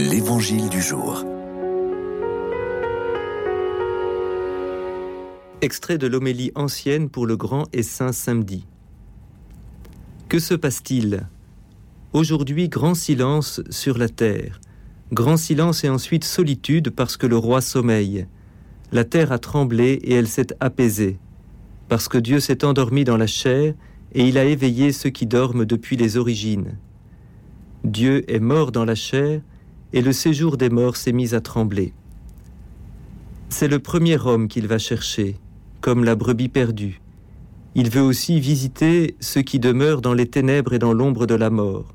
L'Évangile du jour. Extrait de l'homélie ancienne pour le grand et saint samedi. Que se passe-t-il? Aujourd'hui, grand silence sur la terre. Grand silence et ensuite solitude parce que le roi sommeille. La terre a tremblé et elle s'est apaisée. Parce que Dieu s'est endormi dans la chair et il a éveillé ceux qui dorment depuis les origines. Dieu est mort dans la chair et le séjour des morts s'est mis à trembler. C'est le premier homme qu'il va chercher, comme la brebis perdue. Il veut aussi visiter ceux qui demeurent dans les ténèbres et dans l'ombre de la mort.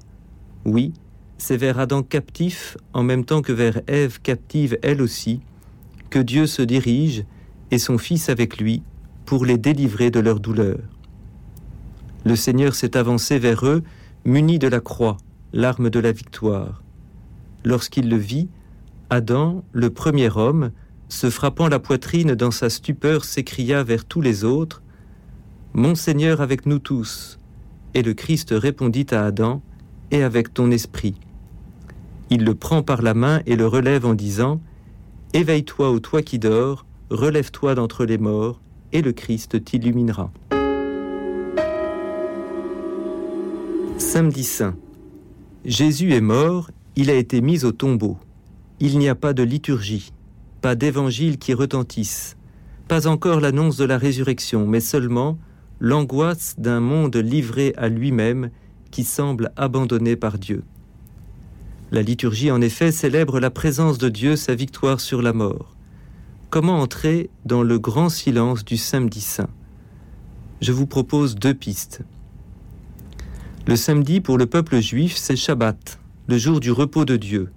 Oui, c'est vers Adam captif, en même temps que vers Ève captive elle aussi, que Dieu se dirige, et son Fils avec lui, pour les délivrer de leur douleur. Le Seigneur s'est avancé vers eux, muni de la croix, l'arme de la victoire. Lorsqu'il le vit, Adam, le premier homme, se frappant la poitrine dans sa stupeur, s'écria vers tous les autres, Mon Seigneur avec nous tous. Et le Christ répondit à Adam, Et avec ton esprit. Il le prend par la main et le relève en disant, Éveille-toi ô toi qui dors, relève-toi d'entre les morts, et le Christ t'illuminera. Samedi Saint. Jésus est mort, il a été mis au tombeau. Il n'y a pas de liturgie, pas d'évangile qui retentisse, pas encore l'annonce de la résurrection, mais seulement l'angoisse d'un monde livré à lui-même qui semble abandonné par Dieu. La liturgie, en effet, célèbre la présence de Dieu, sa victoire sur la mort. Comment entrer dans le grand silence du samedi saint? Je vous propose deux pistes. Le samedi pour le peuple juif, c'est Shabbat, le jour du repos de Dieu.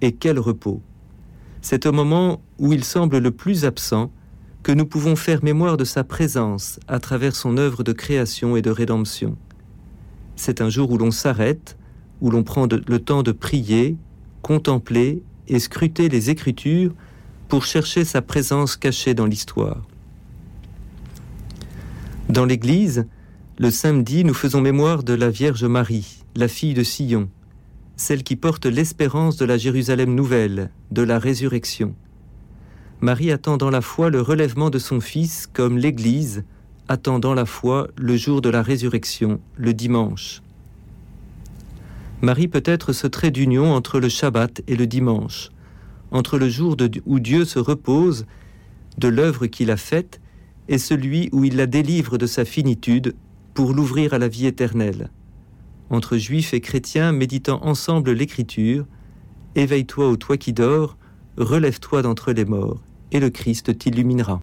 Et quel repos C'est au moment où il semble le plus absent que nous pouvons faire mémoire de sa présence à travers son œuvre de création et de rédemption. C'est un jour où l'on s'arrête, où l'on prend le temps de prier, contempler et scruter les Écritures pour chercher sa présence cachée dans l'histoire. Dans l'Église, le samedi, nous faisons mémoire de la Vierge Marie, la fille de Sion, celle qui porte l'espérance de la Jérusalem nouvelle, de la résurrection. Marie attend dans la foi le relèvement de son Fils comme l'Église attendant la foi le jour de la résurrection, le dimanche. Marie peut être ce trait d'union entre le Shabbat et le dimanche, entre le jour où Dieu se repose de l'œuvre qu'il a faite et celui où il la délivre de sa finitude pour l'ouvrir à la vie éternelle. Entre juifs et chrétiens méditant ensemble l'écriture, Éveille-toi ô toi qui dors, relève-toi d'entre les morts, et le Christ t'illuminera.